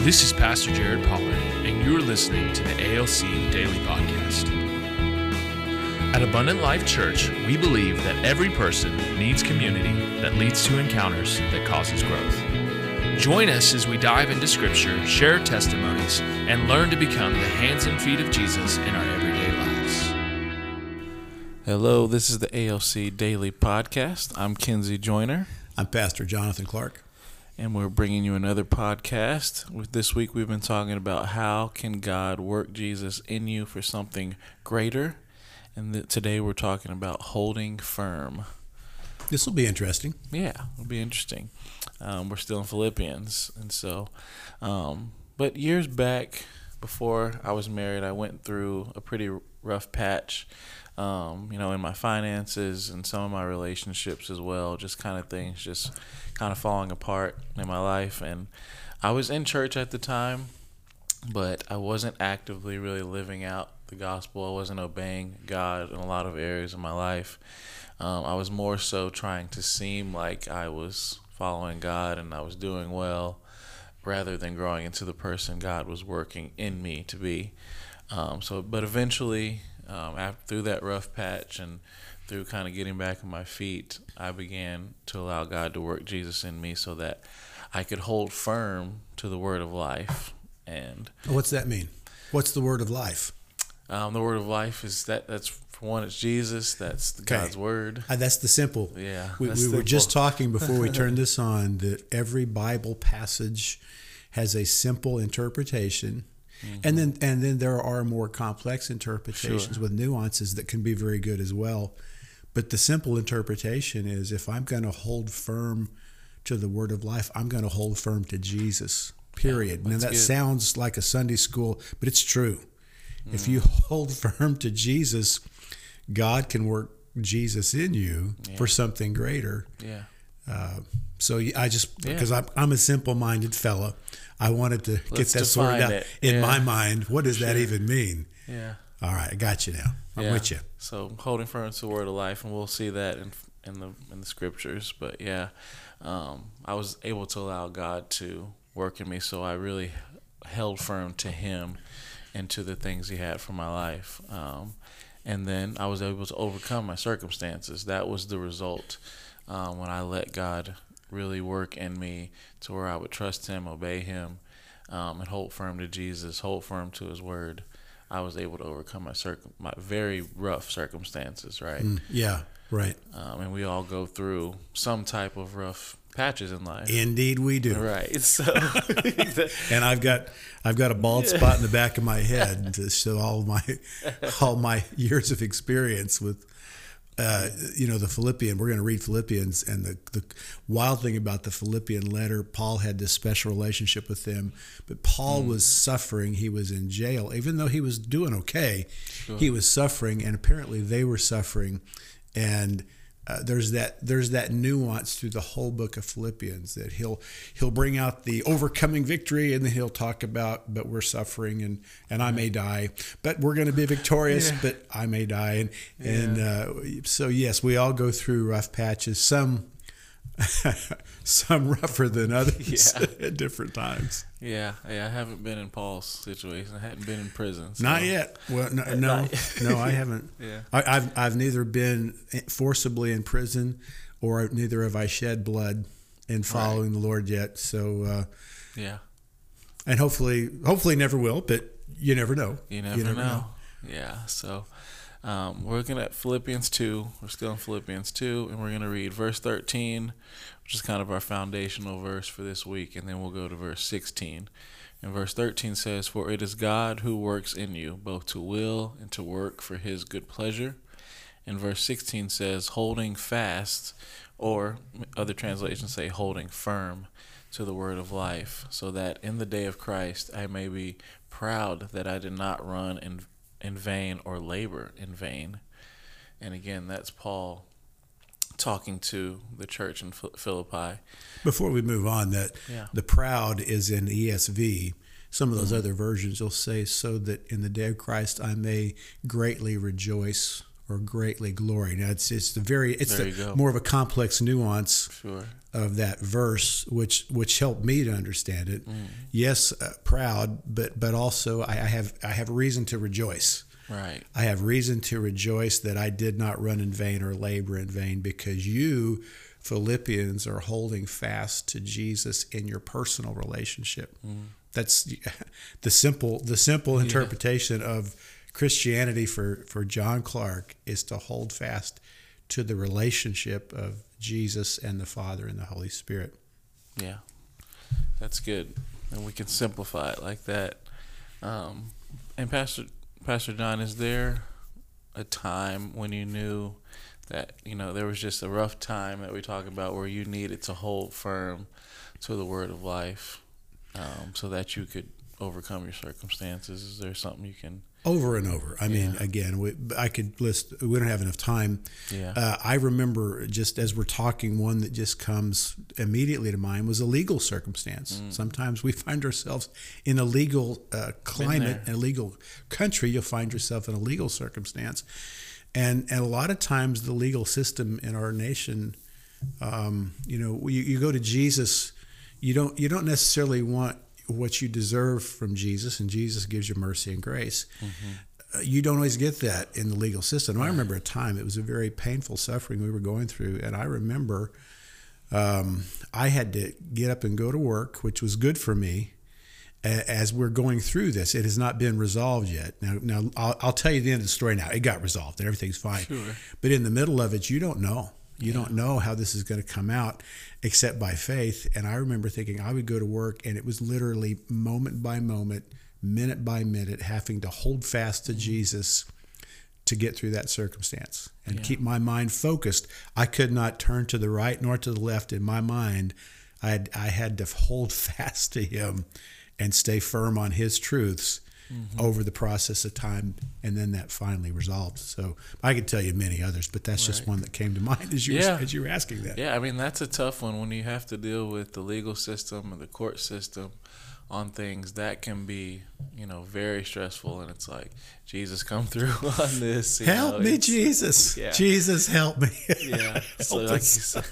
This is Pastor Jared Pollard, and you're listening to the ALC Daily Podcast. At Abundant Life Church, we believe that every person needs community that leads to encounters that causes growth. Join us as we dive into Scripture, share testimonies, and learn to become the hands and feet of Jesus in our everyday lives. Hello, this is the ALC Daily Podcast. I'm Kinsey Joyner, I'm Pastor Jonathan Clark. And we're bringing you another podcast. With this week, we've been talking about how can God work Jesus in you for something greater, and th- today we're talking about holding firm. This will be interesting. Yeah, it'll be interesting. Um, we're still in Philippians, and so, um, but years back, before I was married, I went through a pretty rough patch, um, you know, in my finances and some of my relationships as well. Just kind of things, just kind of falling apart in my life, and I was in church at the time, but I wasn't actively really living out the gospel. I wasn't obeying God in a lot of areas of my life. Um, I was more so trying to seem like I was following God and I was doing well rather than growing into the person God was working in me to be. Um, so, but eventually, um, after, through that rough patch and through kind of getting back on my feet, I began to allow God to work Jesus in me so that I could hold firm to the word of life. And What's that mean? What's the word of life? um, the word of life is that that's for one, it's Jesus. That's God's word. Uh, that's the simple. Yeah, We, we were just talking before we turned this on that every Bible passage has a simple interpretation. And then and then there are more complex interpretations with nuances that can be very good as well. But the simple interpretation is if I'm going to hold firm to the word of life, I'm going to hold firm to Jesus. Period. now that's that good. sounds like a Sunday school, but it's true. If Mm. you hold firm to Jesus, God can work Jesus in you for something greater. Yeah. Uh, so I just Yeah. because I'm, I'm a simple-minded fella, I wanted to get Let's that sorted out it. in Yeah. my mind. What does that even mean? Yeah. All right, I got you now. I'm yeah. with you. So holding firm to the word of life, and we'll see that in in the in the scriptures. But yeah, um, I was able to allow God to work in me, so I really held firm to Him and to the things He had for my life. Um, and then I was able to overcome my circumstances. That was the result um, when I let God really work in me to where I would trust Him, obey Him, um, and hold firm to Jesus, hold firm to His Word. I was able to overcome my circum- my very rough circumstances, right? Mm, yeah, right. Um, and we all go through some type of rough patches in life, Indeed, we do. right? So, And I've got I've got a bald spot in the back of my head to show all my all my years of experience with. Uh, you know the Philippian. We're going to read Philippians, and the the wild thing about the Philippian letter, Paul had this special relationship with them, but Paul was suffering. He was in jail, even though he was doing okay. He was suffering, and apparently they were suffering, and. Uh, there's that there's that nuance through the whole book of Philippians that he'll he'll bring out the overcoming victory and then he'll talk about but we're suffering and and I may die but we're going to be victorious but I may die. And and uh, so yes we all go through rough patches. Some some rougher than others Yeah. at different times yeah, yeah. I haven't been in Paul's situation. I hadn't been in prison. so- not yet well no no, no I haven't Yeah. I, I've I've neither been forcibly in prison or neither have I shed blood in following the Lord yet so uh, Yeah, and hopefully hopefully never will but you never know you never, know. Yeah, so um, we're looking at Philippians 2. We're still in Philippians 2, and we're going to read verse 13, which is kind of our foundational verse for this week, and then we'll go to verse 16. And verse 13 says, For it is God who works in you, both to will and to work for his good pleasure. And verse 16 says, Holding fast, or other translations say, holding firm to the word of life, so that in the day of Christ I may be proud that I did not run in, in vain or labor in vain. And again, that's Paul talking to the church in Philippi. Before we move on, that Yeah. the proud is in ESV. Some of those Mm-hmm. other versions will say, "So that in the day of Christ I may greatly rejoice or greatly glory. Now it's it's the very it's the, more of a complex nuance Sure. of that verse, which which helped me to understand it. Mm. Yes, uh, proud, but but also I, I have I have reason to rejoice. Right. I have reason to rejoice that I did not run in vain or labor in vain because you, Philippians, are holding fast to Jesus in your personal relationship. That's the simple the simple interpretation of Christianity for, for John Clark is to hold fast to the relationship of Jesus and the Father and the Holy Spirit. Yeah, that's good, and we can simplify it like that. Um, and Pastor Pastor John, is there a time when you knew that you know there was just a rough time that we talk about where you needed to hold firm to the Word of life, um, so that you could overcome your circumstances? Is there something you can? Over and over. I mean, Yeah. again, we, I could list. We don't have enough time. Yeah. Uh, I remember just as we're talking, one that just comes immediately to mind was a legal circumstance. Mm. Sometimes we find ourselves in a legal uh, climate, in a legal country. You'll find yourself in a legal circumstance, and and a lot of times the legal system in our nation, um, you know, you, you go to Jesus, you don't you don't necessarily want what you deserve from Jesus, and Jesus gives you mercy and grace. Uh, you don't always get that in the legal system. I remember a time it was a very painful suffering we were going through, and I remember um, I had to get up and go to work, which was good for me. As we're going through this, it has not been resolved yet. Now, now I'll, I'll tell you the end of the story. Now it got resolved and everything's fine. Sure. But in the middle of it, you don't know. You don't know how this is going to come out except by faith. And I remember thinking I would go to work and it was literally moment by moment, minute by minute, having to hold fast to mm-hmm. Jesus to get through that circumstance and Yeah. keep my mind focused. I could not turn to the right nor to the left in my mind. I had, I had to hold fast to him and stay firm on his truths Mm-hmm. over the process of time and then that finally resolved. So I could tell you many others, but that's just one that came to mind as you Yeah. were, as you were asking that. Yeah, I mean that's a tough one when you have to deal with the legal system and the court system on things that can be, you know, very stressful and it's like, Jesus come through on this. Help know, me, Jesus. yeah. Jesus, help me. Yeah. So like you said,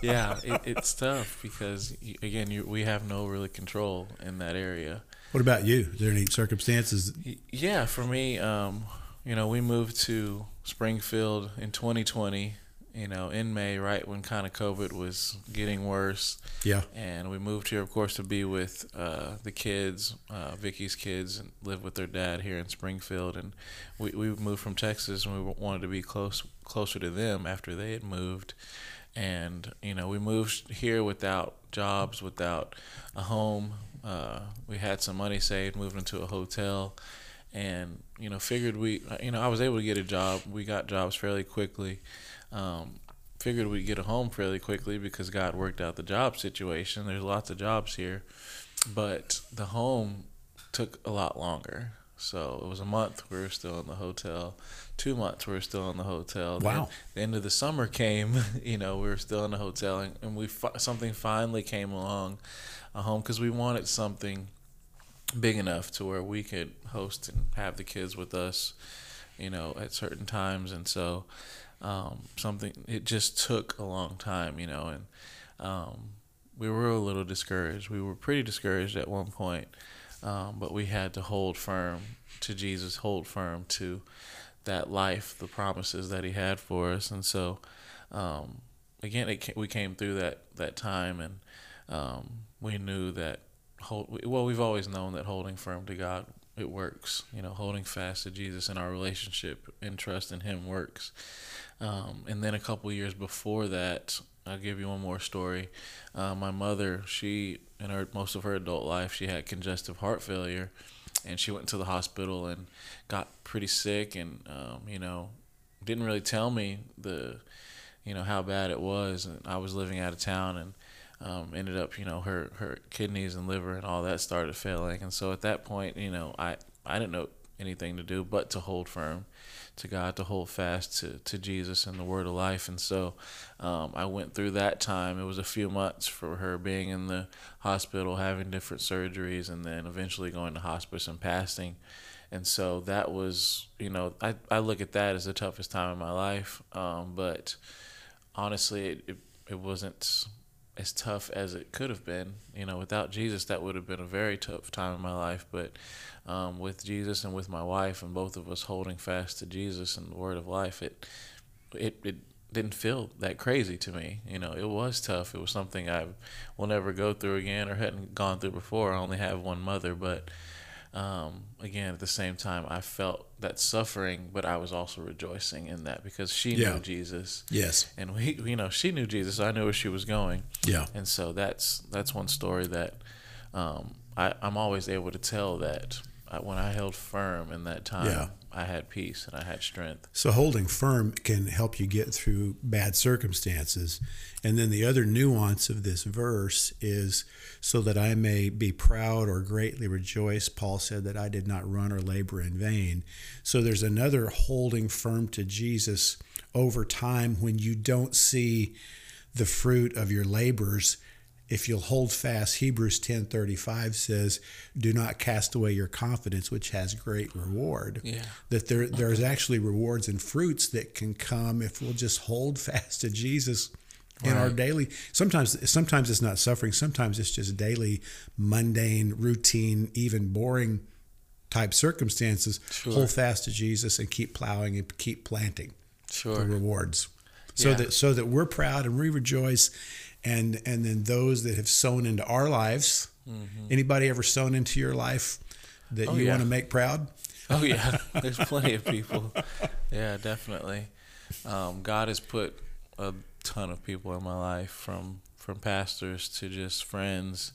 yeah, it, it's tough because again, you, we have no really control in that area. What about you? Is there any circumstances? Yeah, for me, um, you know, we moved to Springfield in 2020. You know, in May, right when kind of COVID was getting worse, Yeah. and we moved here, of course, to be with uh, the kids, uh, Vicky's kids, and live with their dad here in Springfield. And we, we moved from Texas, and we wanted to be close closer to them after they had moved. And you know, we moved here without jobs, without a home. Uh, we had some money saved, moved into a hotel, and you know, figured we, you know, I was able to get a job. We got jobs fairly quickly. Um, figured we'd get a home fairly quickly because God worked out the job situation. There's lots of jobs here, but the home took a lot longer. So it was a month we were still in the hotel. Two months we were still in the hotel. Then Wow. The end of the summer came. You know we were still in the hotel, and, and we something finally came along, a home because we wanted something big enough to where we could host and have the kids with us, you know, at certain times. And so, um, something it just took a long time, you know, and um, we were a little discouraged. We were pretty discouraged at one point, um, but we had to hold firm to Jesus, hold firm to that life, the promises that He had for us, and so. Um, again, it we came through that that time, and um, we knew that hold. Well, we've always known that holding firm to God it works. You know, holding fast to Jesus in our relationship and trust in Him works. Um, and then a couple years before that, I'll give you one more story. Uh, my mother, she in her most of her adult life, she had congestive heart failure, and she went to the hospital and got pretty sick, and um, you know, didn't really tell me the you know how bad it was and I was living out of town and um, ended up you know her her kidneys and liver and all that started failing. And so at that point you know I I didn't know anything to do but to hold firm to God to hold fast to, to Jesus and the word of life. And so um, I went through that time. It was a few months for her being in the hospital having different surgeries and then eventually going to hospice and passing. And so that was you know I, I look at that as the toughest time in my life. Um, but honestly it, it, it wasn't as tough as it could have been you know without jesus that would have been a very tough time in my life but um, with jesus and with my wife and both of us holding fast to jesus and the word of life it it, it didn't feel that crazy to me. You know, it was tough. It was something I will never go through again or hadn't gone through before. I only have one mother, but um, again, at the same time, I felt that suffering, but I was also rejoicing in that because she Yeah. knew Jesus. Yes. And we, you know, she knew Jesus. I knew where she was going. Yeah. And so that's that's one story that um, I, I'm always able to tell that I, when I held firm in that time, Yeah. I had peace and I had strength. So holding firm can help you get through bad circumstances. And then the other nuance of this verse is so that I may be proud or greatly rejoice. Paul said that I did not run or labor in vain. So there's another holding firm to Jesus over time when you don't see the fruit of your labors if you'll hold fast hebrews 10.35 says do not cast away your confidence which has great reward Yeah. that there there's actually rewards and fruits that can come if we'll just hold fast to jesus in our daily sometimes sometimes it's not suffering sometimes it's just daily mundane routine even boring type circumstances Sure. hold fast to jesus and keep plowing and keep planting Sure. the rewards so Yeah. that so that we're proud and we rejoice and and then those that have sown into our lives anybody ever sown into your life that Mm-hmm. Oh, you yeah. want to make proud Oh yeah, there's plenty of people. Yeah, definitely. Um, God has put a ton of people in my life, from from pastors to just friends,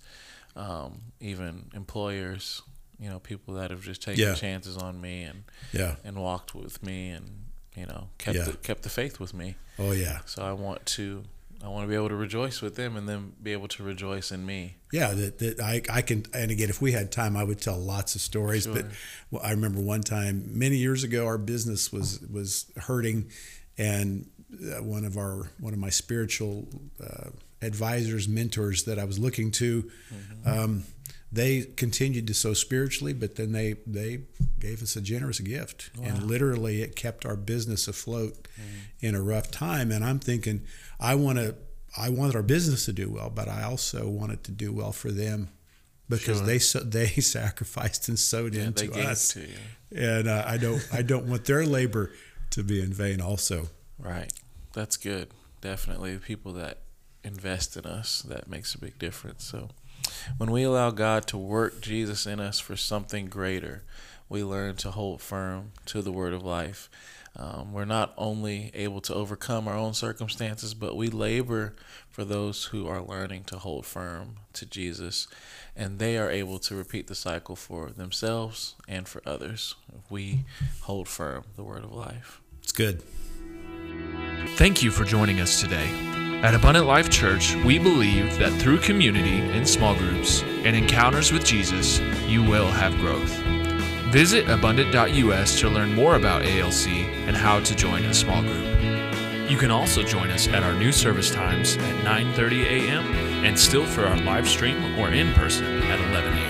um, even employers. You know, people that have just taken Yeah. chances on me and yeah and walked with me and you know kept Yeah. the, kept the faith with me. oh yeah So I want to I want to be able to rejoice with them and then be able to rejoice in me. yeah that, that I, I can and again if we had time i would tell lots of stories but well, i remember one time many years ago our business was was hurting and uh, one of our one of my spiritual uh, advisors mentors that i was looking to um, they continued to sow spiritually but then they they gave us a generous gift and literally it kept our business afloat in a rough time and i'm thinking i want to i wanted our business to do well but i also wanted to do well for them because Sure. they so, they sacrificed and sowed Yeah, into us and uh, i don't i don't want their labor to be in vain also Right. That's good. Definitely. The people that invest in us, that makes a big difference. So when we allow God to work Jesus in us for something greater, we learn to hold firm to the word of life. Um, we're not only able to overcome our own circumstances, but we labor for those who are learning to hold firm to Jesus, and they are able to repeat the cycle for themselves and for others. If we hold firm the word of life. it's good Thank you for joining us today. At Abundant Life Church, we believe that through community in small groups and encounters with Jesus, you will have growth. Visit abundant.us to learn more about ALC and how to join a small group. You can also join us at our new service times at 9:30 a.m. and still for our live stream or in person at 11 a.m.